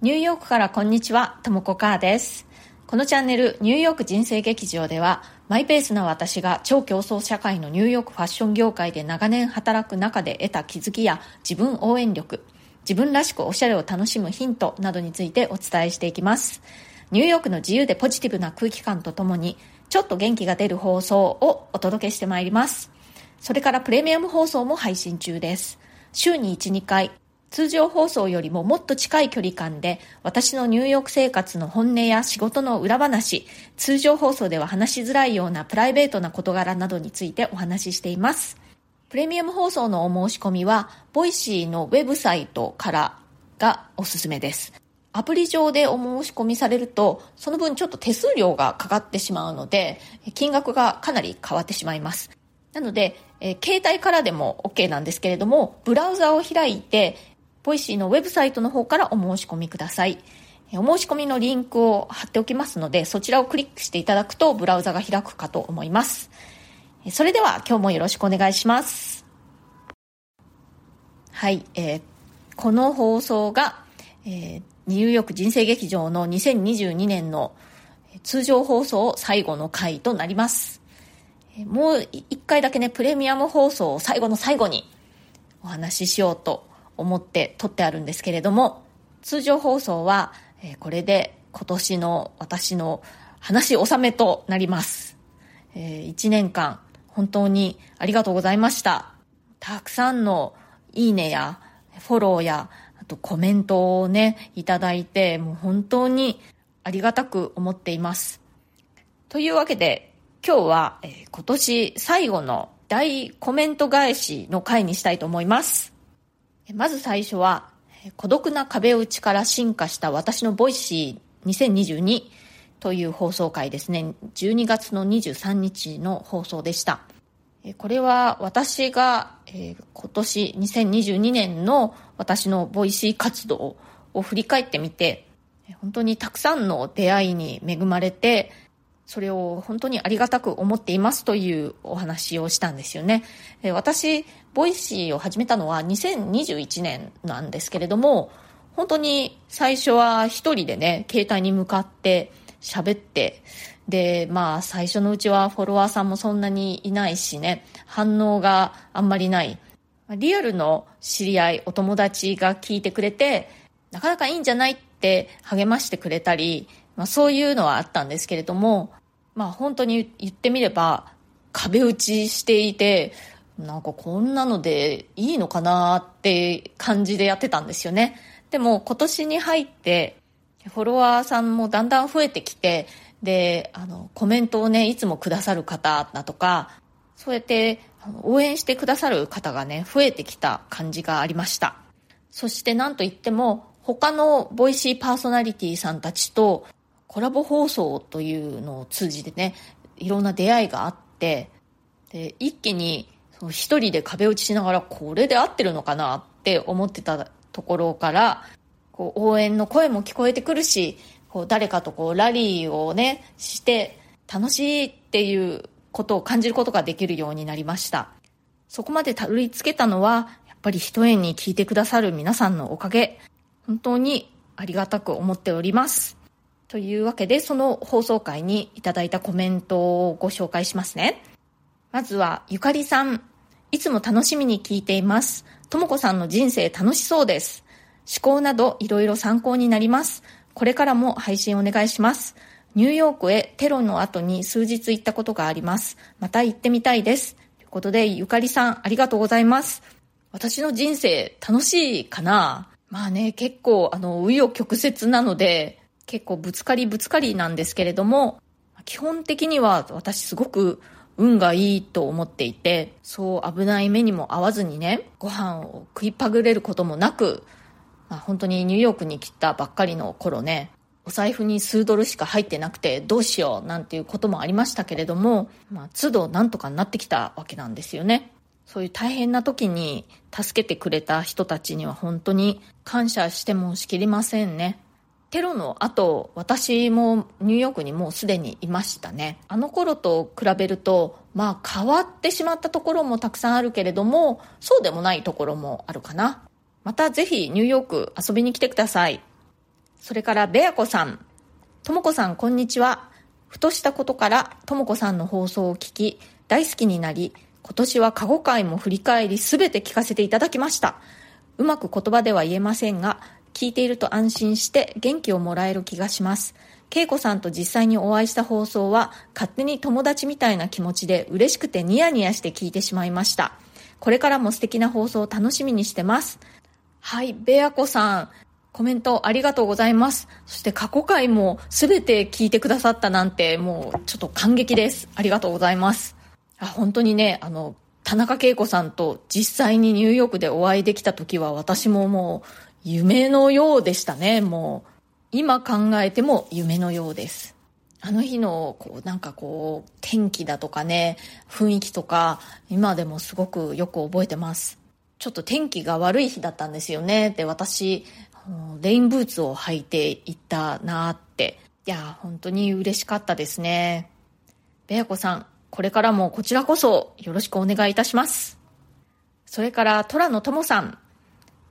ニューヨークからこんにちは、ともこかーです。このチャンネル、ニューヨーク人生劇場では、マイペースな私が超競争社会のニューヨークファッション業界で長年働く中で得た気づきや自分応援力、自分らしくおしゃれを楽しむヒントなどについてお伝えしていきます。ニューヨークの自由でポジティブな空気感とともに、ちょっと元気が出る放送をお届けしてまいります。それからプレミアム放送も配信中です。週に1、2回、通常放送よりももっと近い距離感で私のニューヨーク生活の本音や仕事の裏話、通常放送では話しづらいようなプライベートな事柄などについてお話ししています。プレミアム放送のお申し込みは、 Voicyのウェブサイトからがおすすめです。アプリ上でお申し込みされると、その分ちょっと手数料がかかってしまうので、金額がかなり変わってしまいます。なので、えー、携帯からでも OK なんですけれども、ブラウザを開いて、 Voicyのウェブサイトの方からお申し込みください。お申し込みのリンクを貼っておきますので、そちらをクリックしていただくとブラウザが開くかと思います。それでは今日もよろしくお願いします。はい、えー、この放送が、えー、ニューヨーク人生劇場の2022年の通常放送最後の回となります。もう一回だけね、プレミアム放送を最後の最後にお話ししようと思って撮ってあるんですけれども、通常放送は、えこれで今年の私の話納めとなります。え、1年間本当にありがとうございました。たくさんのいいねやフォローやあとコメントをね、いただいて、もう本当にありがたく思っています。というわけで今日は、え、今年最後の大コメント返しの回にしたいと思います。まず最初は、孤独な壁打ちから進化した私の Voicy 2022という放送回ですね。12月の23日の放送でした。これは私が、え今年2022年の私の Voicy 活動を振り返ってみて、本当にたくさんの出会いに恵まれて、それを本当にありがたく思っていますというお話をしたんですよね。私、 Voicy を始めたのは2021年なんですけれども、本当に最初は一人でね、携帯に向かって喋って、で、まあ最初のうちはフォロワーさんもそんなにいないしね、反応があんまりない。リアルの知り合い、お友達が聞いてくれて、なかなかいいんじゃないって励ましてくれたり、まあそういうのはあったんですけれども、まあ本当に言ってみれば壁打ちしていて、なんかこんなのでいいのかなって感じでやってたんですよね。でも今年に入ってフォロワーさんもだんだん増えてきて、で、あの、コメントをね、いつもくださる方だとか、そうやって応援してくださる方がね、増えてきた感じがありました。そしてなんといっても、他のボイシーパーソナリティさんたちとコラボ放送というのを通じてね、いろんな出会いがあって、で、一気に一人で壁打ちしながらこれで合ってるのかなって思ってたところから、こう応援の声も聞こえてくるし、こう誰かとこうラリーをね、して楽しいっていうことを感じることができるようになりました。そこまでたどり着けたのは、やっぱり一重に聞いてくださる皆さんのおかげ、本当にありがたく思っております。というわけで、その放送回にいただいたコメントをご紹介しますね。まずは、ゆかりさん。いつも楽しみに聞いています。ともこさんの人生楽しそうです。思考などいろいろ参考になります。これからも配信お願いします。ニューヨークへテロの後に数日行ったことがあります。また行ってみたいです。ということで、ゆかりさん、ありがとうございます。私の人生楽しいかな？まあね、結構、あの、紆余曲折なので、結構ぶつかりぶつかりなんですけれども、基本的には私すごく運がいいと思っていて、そう危ない目にも合わずにね、ご飯を食いぱぐれることもなく、まあ、本当にニューヨークに来たばっかりの頃ね、お財布に数ドルしか入ってなくてどうしようなんていうこともありましたけれども、まあ、都度なんとかなってきたわけなんですよね。そういう大変な時に助けてくれた人たちには本当に感謝してもしきりませんね。テロの後、私もニューヨークにもうすでにいましたね。あの頃と比べると、まあ変わってしまったところもたくさんあるけれども、そうでもないところもあるかな。またぜひニューヨーク遊びに来てください。それからベアコさん。ともこさん、こんにちは。ふとしたことからともこさんの放送を聞き、大好きになり、今年は過去回も振り返り全て聞かせていただきました。うまく言葉では言えませんが、聞いていると安心して元気をもらえる気がします。恵子さんと実際にお会いした放送は勝手に友達みたいな気持ちで嬉しくてニヤニヤして聞いてしまいました。これからも素敵な放送を楽しみにしてます。はい、ベアコさん、コメントありがとうございます。そして過去回も全て聞いてくださったなんて、もうちょっと感激です。ありがとうございます。あ本当にね、あの、田中恵子さんと実際にニューヨークでお会いできた時は私ももう夢のようでしたね、もう。今考えても夢のようです。あの日の、こう、なんかこう、天気だとかね、雰囲気とか、今でもすごくよく覚えてます。ちょっと天気が悪い日だったんですよね。で、私、レインブーツを履いていったなって。いや、本当に嬉しかったですね。ベアコさん、これからもこちらこそよろしくお願いいたします。それから、トラのともさん。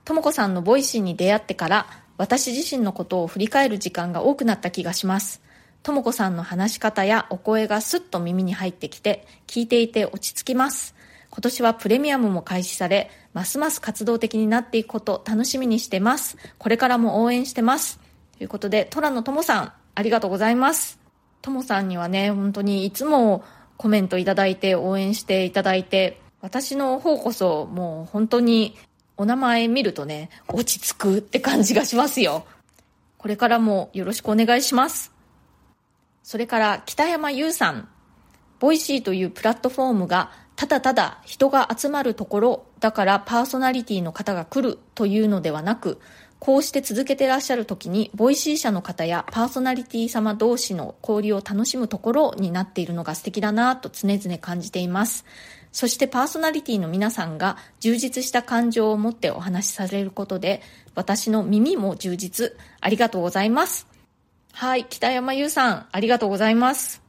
ともこさんの Voicy に出会ってから、私自身のことを振り返る時間が多くなった気がします。ともこさんの話し方やお声がスッと耳に入ってきて、聞いていて落ち着きます。今年はプレミアムも開始され、ますます活動的になっていくこと楽しみにしてます。これからも応援してます。ということで、トラのともさん、ありがとうございます。ともさんにはね、本当にいつもコメントいただいて応援していただいて、私の方こそもう本当にお名前見るとね、落ち着くって感じがしますよ。これからもよろしくお願いします。それから北山優さん。 Voicy というプラットフォームがただただ人が集まるところだからパーソナリティの方が来るというのではなく、こうして続けてらっしゃる時に、 Voicy 社の方やパーソナリティ様同士の交流を楽しむところになっているのが素敵だなと常々感じています。そしてパーソナリティの皆さんが充実した感情を持ってお話しされることで、私の耳も充実。ありがとうございます。はい、北山優さん、ありがとうございます。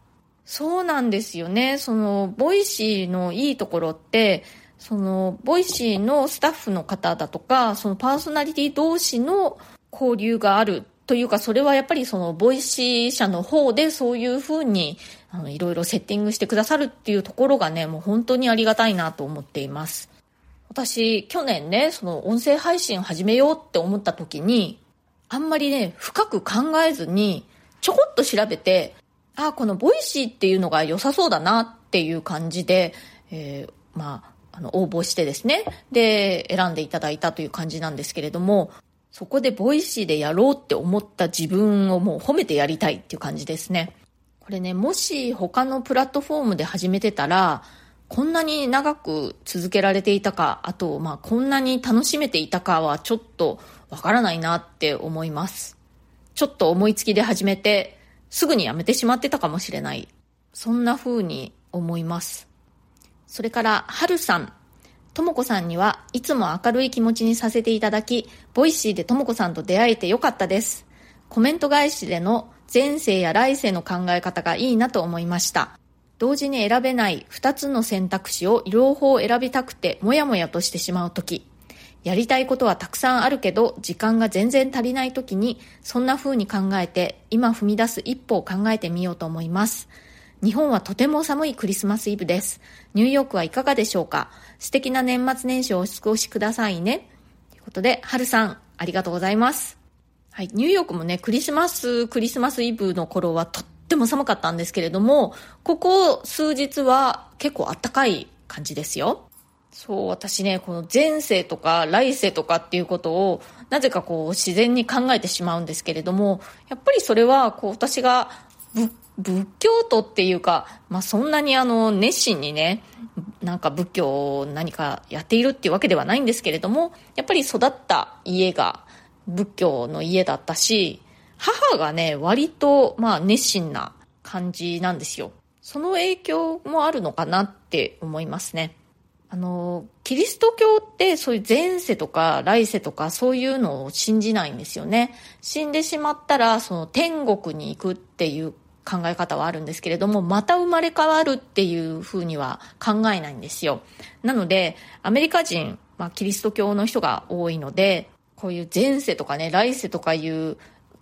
そうなんですよね。その、 Voicy のいいところって、その、 Voicy のスタッフの方だとか、そのパーソナリティ同士の交流があるというか、それはやっぱりその、 Voicy 社の方でそういうふうに、あの、いろいろセッティングしてくださるっていうところがね、もう本当にありがたいなと思っています。私、去年ね、その、音声配信を始めようって思った時に、あんまりね、深く考えずに、ちょこっと調べて、あ、この Voicy っていうのが良さそうだなっていう感じで、えー、まあ、あの、応募してですね。で、選んでいただいたという感じなんですけれども、そこで Voicy でやろうって思った自分をもう褒めてやりたいっていう感じですね。これね、もし他のプラットフォームで始めてたら、こんなに長く続けられていたか、あと、まあ、こんなに楽しめていたかはちょっとわからないなって思います。ちょっと思いつきで始めて、すぐに辞めてしまってたかもしれない。そんな風に思います。それから、はるさん。ともこさんにはいつも明るい気持ちにさせていただき、 Voicy でともこさんと出会えてよかったです。コメント返しでの前世や来世の考え方がいいなと思いました。同時に選べない二つの選択肢を両方選びたくてもやもやとしてしまうとき、やりたいことはたくさんあるけど、時間が全然足りない時に、そんな風に考えて、今踏み出す一歩を考えてみようと思います。日本はとても寒いクリスマスイブです。ニューヨークはいかがでしょうか？素敵な年末年始をお過ごしくださいね。ということで、はるさん、ありがとうございます。はい、ニューヨークもね、クリスマス、クリスマスイブの頃はとっても寒かったんですけれども、ここ数日は結構暖かい感じですよ。そう、私ね、この前世とか来世とかっていうことを、なぜかこう自然に考えてしまうんですけれども、やっぱりそれは、こう私が仏仏教徒っていうか、まあそんなにあの熱心にね、なんか仏教を何かやっているっていうわけではないんですけれども、やっぱり育った家が仏教の家だったし、母がね、割とまあ熱心な感じなんですよ。その影響もあるのかなって思いますね。あの、キリスト教ってそういう前世とか来世とかそういうのを信じないんですよね。死んでしまったらその天国に行くっていう考え方はあるんですけれども、また生まれ変わるっていうふうには考えないんですよ。なので、アメリカ人、まあキリスト教の人が多いので、こういう前世とかね、来世とかいう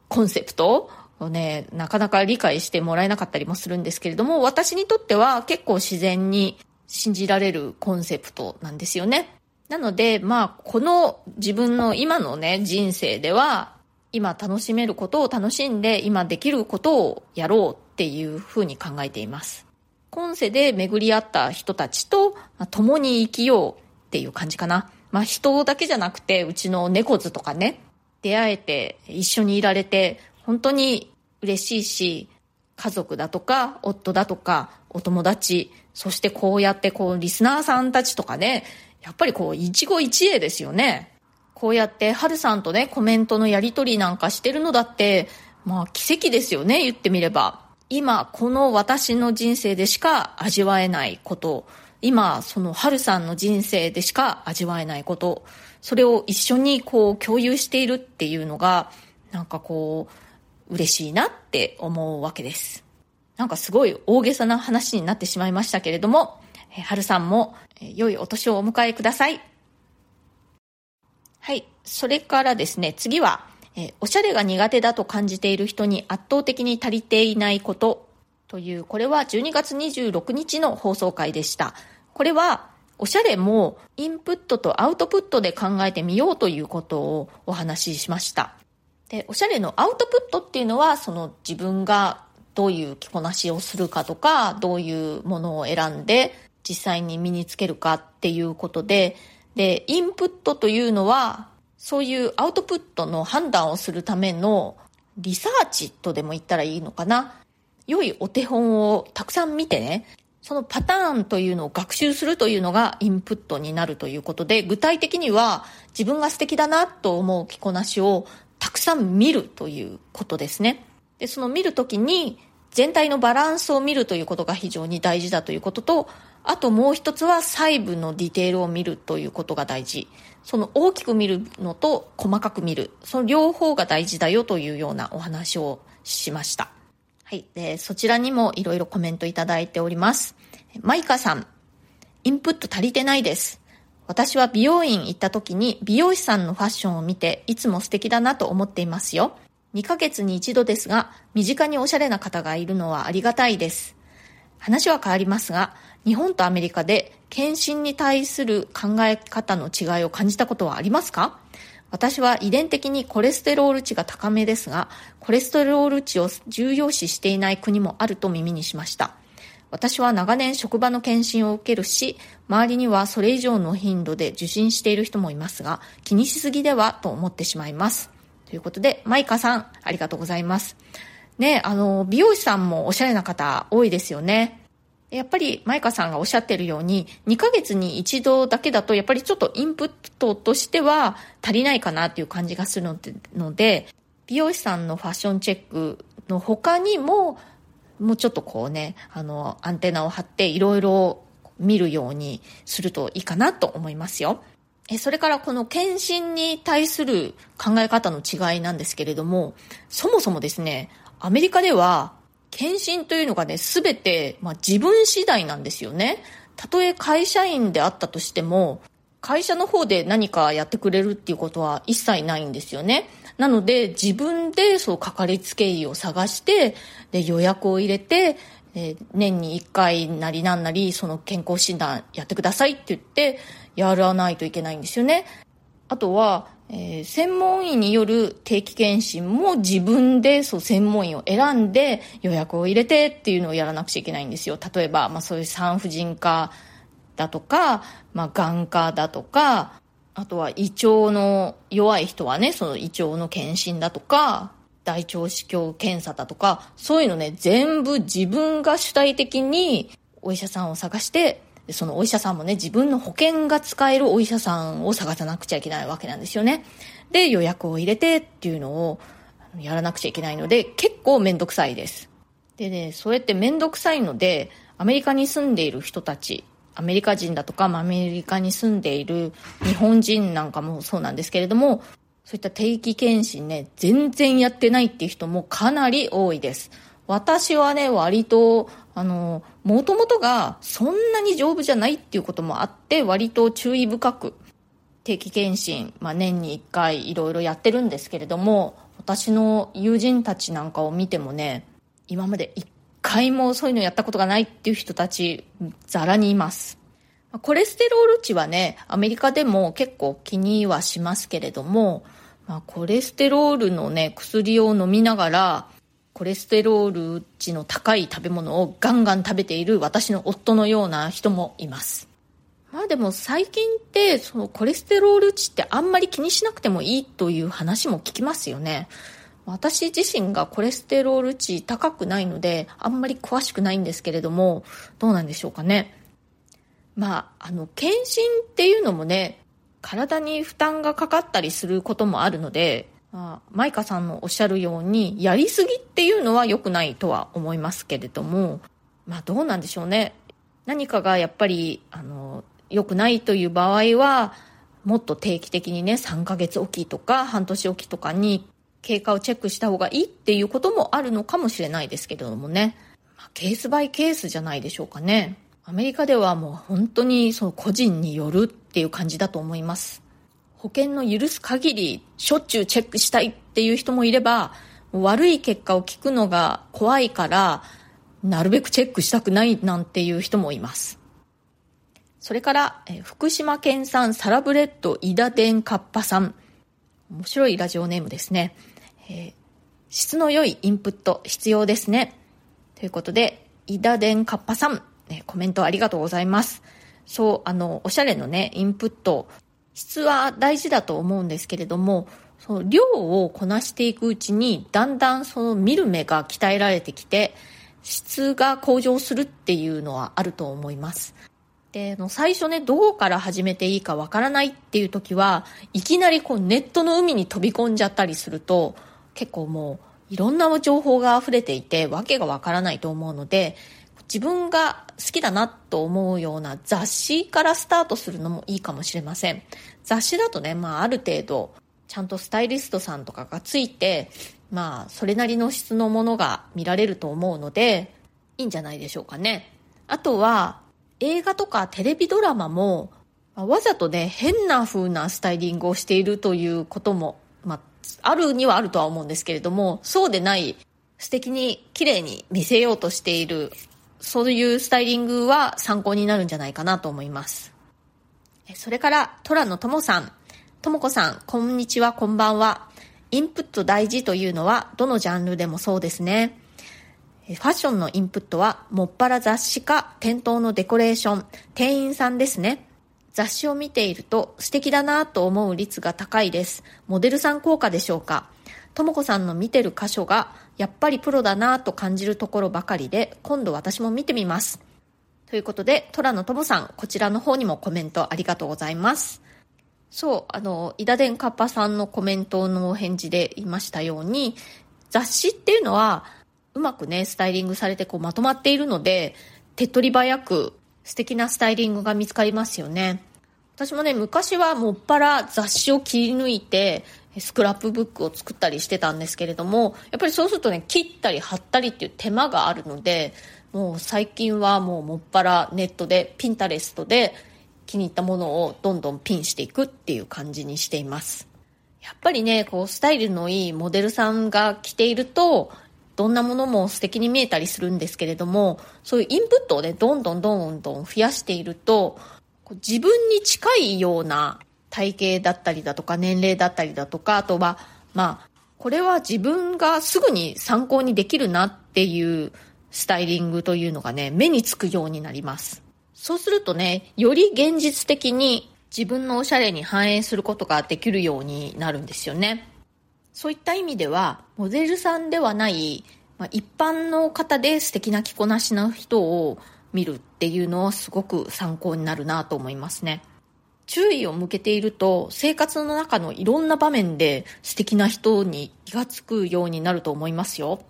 コンセプトをね、なかなか理解してもらえなかったりもするんですけれども、私にとっては結構自然に信じられるコンセプトなんですよね。なので、まあ、この自分の今のね、人生では、今楽しめることを楽しんで、今できることをやろうっていうふうに考えています。今世で巡り合った人たちと、ま、共に生きようっていう感じかな。まあ人だけじゃなくて、うちの猫図とかね、出会えて一緒にいられて、本当に嬉しいし、家族だとか、夫だとか、お友達、そしてこうやってこう、リスナーさんたちとかね、やっぱりこう、一期一会ですよね。こうやって、はるさんとね、コメントのやりとりなんかしてるのだって、まあ奇跡ですよね、言ってみれば。今、この私の人生でしか味わえないこと、今、その春さんの人生でしか味わえないこと、それを一緒にこう共有しているっていうのが、なんかこう、嬉しいなって思うわけです。なんかすごい大げさな話になってしまいましたけれども、え春さんも、良いお年をお迎えください。はい。それからですね、次は、えおしゃれが苦手だと感じている人に圧倒的に足りていないことという、これは12月26日の放送回でした。これは、おしゃれもインプットとアウトプットで考えてみようということをお話ししました。で、おしゃれのアウトプットっていうのは、その自分がどういう着こなしをするかとか、どういうものを選んで実際に身につけるかっていうことで、で、インプットというのは、そういうアウトプットの判断をするためのリサーチとでも言ったらいいのかな。良いお手本をたくさん見てね、そのパターンというのを学習するというのがインプットになるということで、具体的には自分が素敵だなと思う着こなしをたくさん見るということですね。で、その見るときに全体のバランスを見るということが非常に大事だということと、あともう一つは細部のディテールを見るということが大事。その大きく見るのと細かく見る。その両方が大事だよというようなお話をしました。はい。で、そちらにもいろいろコメントいただいております。マイカさん、インプット足りてないです。私は美容院行った時に美容師さんのファッションを見ていつも素敵だなと思っていますよ。2ヶ月に一度ですが、身近におしゃれな方がいるのはありがたいです。話は変わりますが、日本とアメリカで検診に対する考え方の違いを感じたことはありますか？私は遺伝的にコレステロール値が高めですが、コレステロール値を重要視していない国もあると耳にしました。私は長年職場の検診を受けるし、周りにはそれ以上の頻度で受診している人もいますが、気にしすぎではと思ってしまいます。ということで、マイカさん、ありがとうございます。ね、あの、美容師さんもおしゃれな方多いですよね。やっぱり、マイカさんがおっしゃってるように、2ヶ月に一度だけだと、やっぱりちょっとインプットとしては足りないかなっていう感じがするので、美容師さんのファッションチェックの他にも、もうちょっとこうね、あの、アンテナを張っていろいろ見るようにするといいかなと思いますよ。え、それからこの検診に対する考え方の違いなんですけれども、そもそもですね、アメリカでは検診というのがね、すべて、まあ、自分次第なんですよね。たとえ会社員であったとしても、会社の方で何かやってくれるっていうことは一切ないんですよね。なので、自分でそう、かかりつけ医を探して、で、予約を入れて、え年に1回なりなんなり、その健康診断やってくださいって言って、やらないといけないんですよね。あとは、えー、専門医による定期検診も自分でそう専門医を選んで予約を入れてっていうのをやらなくちゃいけないんですよ。例えば、まあそういう産婦人科だとか、まあ眼科だとか、あとは胃腸の弱い人はね、その胃腸の検診だとか、大腸子宮検査だとか、そういうのね、全部自分が主体的にお医者さんを探してそのお医者さんもね、自分の保険が使えるお医者さんを探さなくちゃいけないわけなんですよね。で、予約を入れてっていうのをやらなくちゃいけないので、結構めんどくさいです。でね、そうやってめんどくさいので、アメリカに住んでいる人たち、アメリカ人だとか、アメリカに住んでいる日本人なんかもそうなんですけれども、そういった定期検診ね、全然やってないっていう人もかなり多いです。私はね、割と、あの、もともとがそんなに丈夫じゃないっていうこともあって、割と注意深く定期検診、まあ、年に1回いろいろやってるんですけれども、私の友人たちなんかを見てもね今まで一回もそういうのやったことがないっていう人たちざらにいますコレステロール値はねアメリカでも結構気にはしますけれども、まあ、コレステロールのね薬を飲みながらコレステロール値の高い食べ物をガンガン食べている私の夫のような人もいますまあでも最近ってそのコレステロール値ってあんまり気にしなくてもいいという話も聞きますよね。私自身がコレステロール値高くないのであんまり詳しくないんですけれどもどうなんでしょうかね。まあ、あの、検診っていうのもね、体に負担がかかったりすることもあるので、まあ、マイカさんのおっしゃるように、やりすぎっていうのは良くないとは思いますけれども、まあどうなんでしょうね。何かがやっぱり、あの、良くないという場合は、もっと定期的にね、3ヶ月おきとか半年おきとかに経過をチェックした方がいいっていうこともあるのかもしれないですけれどもね。まあ、ケースバイケースじゃないでしょうかね。アメリカではもう本当にその個人によるっていう感じだと思います。保険の許す限りしょっちゅうチェックしたいっていう人もいれば、悪い結果を聞くのが怖いから、なるべくチェックしたくないなんていう人もいます。それから、福島県産サラブレッドイダデンカッパさん。面白いラジオネームですね。えー、質の良いインプット必要ですね。ということで、イダデンカッパさん、えコメントありがとうございます。そう、あの、おしゃれのね、インプット、質は大事だと思うんですけれども、その量をこなしていくうちに、だんだんその見る目が鍛えられてきて、質が向上するっていうのはあると思います。で、の最初ね、どこから始めていいかわからないっていう時は、いきなりこうネットの海に飛び込んじゃったりすると、結構もういろんな情報が溢れていて、わけがわからないと思うので、自分が好きだなと思うような雑誌からスタートするのもいいかもしれません。雑誌だとね、まあある程度、ちゃんとスタイリストさんとかがついて、まあそれなりの質のものが見られると思うので、いいんじゃないでしょうかね。あとは、映画とかテレビドラマも、わざとね、変な風なスタイリングをしているということも、まあ、あるにはあるとは思うんですけれども、そうでない、素敵に綺麗に見せようとしている、そういうスタイリングは参考になるんじゃないかなと思います。それから、トラのともさん。ともこさん、こんにちは、こんばんは。インプット大事というのは、どのジャンルでもそうですね。ファッションのインプットは、もっぱら雑誌か店頭のデコレーション、店員さんですね。雑誌を見ていると素敵だなと思う率が高いです。モデルさん効果でしょうか？ともこさんの見てる箇所が、やっぱりプロだなと感じるところばかりで、今度私も見てみます。ということで、トラのともさん、こちらの方にもコメントありがとうございます。そう、あの、イダデンカッパさんのコメントのお返事で言いましたように、雑誌っていうのは、うまくね、スタイリングされてこうまとまっているので、手っ取り早く素敵なスタイリングが見つかりますよね。私もね、昔はもっぱら雑誌を切り抜いて、スクラップブックを作ったりしてたんですけれども、やっぱりそうするとね、切ったり貼ったりっていう手間があるので、もう最近はもうもっぱらネットで、ピンタレストで気に入ったものをどんどんピンしていくっていう感じにしています。やっぱりね、こうスタイルのいいモデルさんが着ていると、どんなものも素敵に見えたりするんですけれども、そういうインプットをね、どんどんどんどん増やしていると、自分に近いような体型だったりだとか、年齢だったりだとか、あとは、まあ、これは自分がすぐに参考にできるなっていうスタイリングというのがね、目につくようになります。そうするとね、より現実的に自分のおしゃれに反映することができるようになるんですよね。そういった意味では、モデルさんではない、まあ、一般の方で素敵な着こなしの人を見るっていうのはすごく参考になるなと思いますね。注意を向けていると生活の中のいろんな場面で素敵な人に気がつくようになると思いますよ。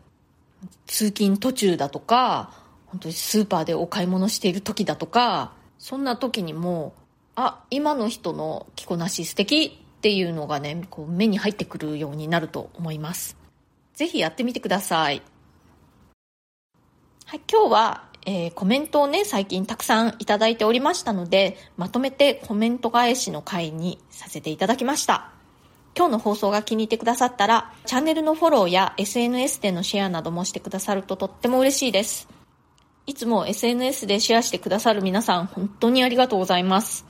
通勤途中だとか、本当にスーパーでお買い物している時だとか、そんな時にも、あ、今の人の着こなし素敵っていうのがね、こう目に入ってくるようになると思います。ぜひやってみてください。はい、今日は、えー、コメントをね、最近たくさんいただいておりましたので、まとめてコメント返しの回にさせていただきました。今日の放送が気に入ってくださったら、チャンネルのフォローや SNS でのシェアなどもしてくださるととっても嬉しいです。いつも SNS でシェアしてくださる皆さん、本当にありがとうございます。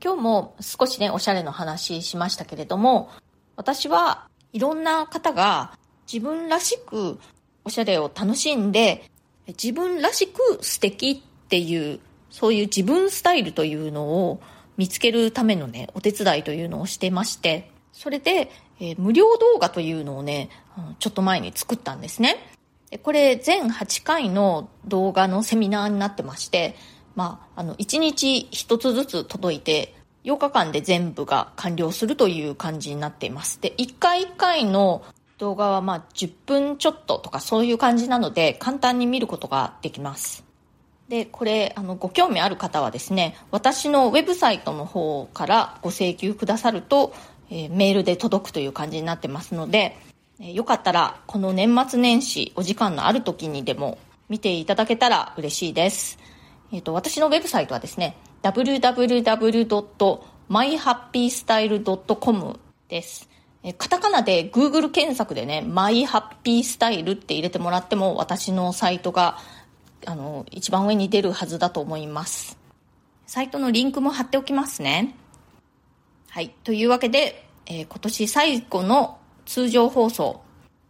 今日も少しね、おしゃれの話しましたけれども、私はいろんな方が自分らしくおしゃれを楽しんで、自分らしく素敵っていう、そういう自分スタイルというのを見つけるためのね、お手伝いというのをしてまして、それで、えー、無料動画というのをね、ちょっと前に作ったんですね。これ全8回の動画のセミナーになってまして、まあ、あの、1日1つずつ届いて、8日間で全部が完了するという感じになっています。で、1回1回の動画はまあ10分ちょっととかそういう感じなので簡単に見ることができます。で、これ、あの、ご興味ある方はですね、私のウェブサイトの方からご請求くださると、えー、メールで届くという感じになってますので、えー、よかったら、この年末年始、お時間のある時にでも見ていただけたら嬉しいです。えっ、ー、と、私のウェブサイトはですね、www.myhappystyle.com です。カタカナで Google 検索でね、myhappystyle って入れてもらっても私のサイトがあの、一番上に出るはずだと思います。サイトのリンクも貼っておきますね。はい。というわけで、えー、今年最後の通常放送、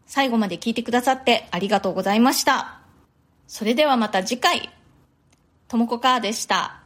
最後まで聞いてくださってありがとうございました。それではまた次回、ともこかーでした。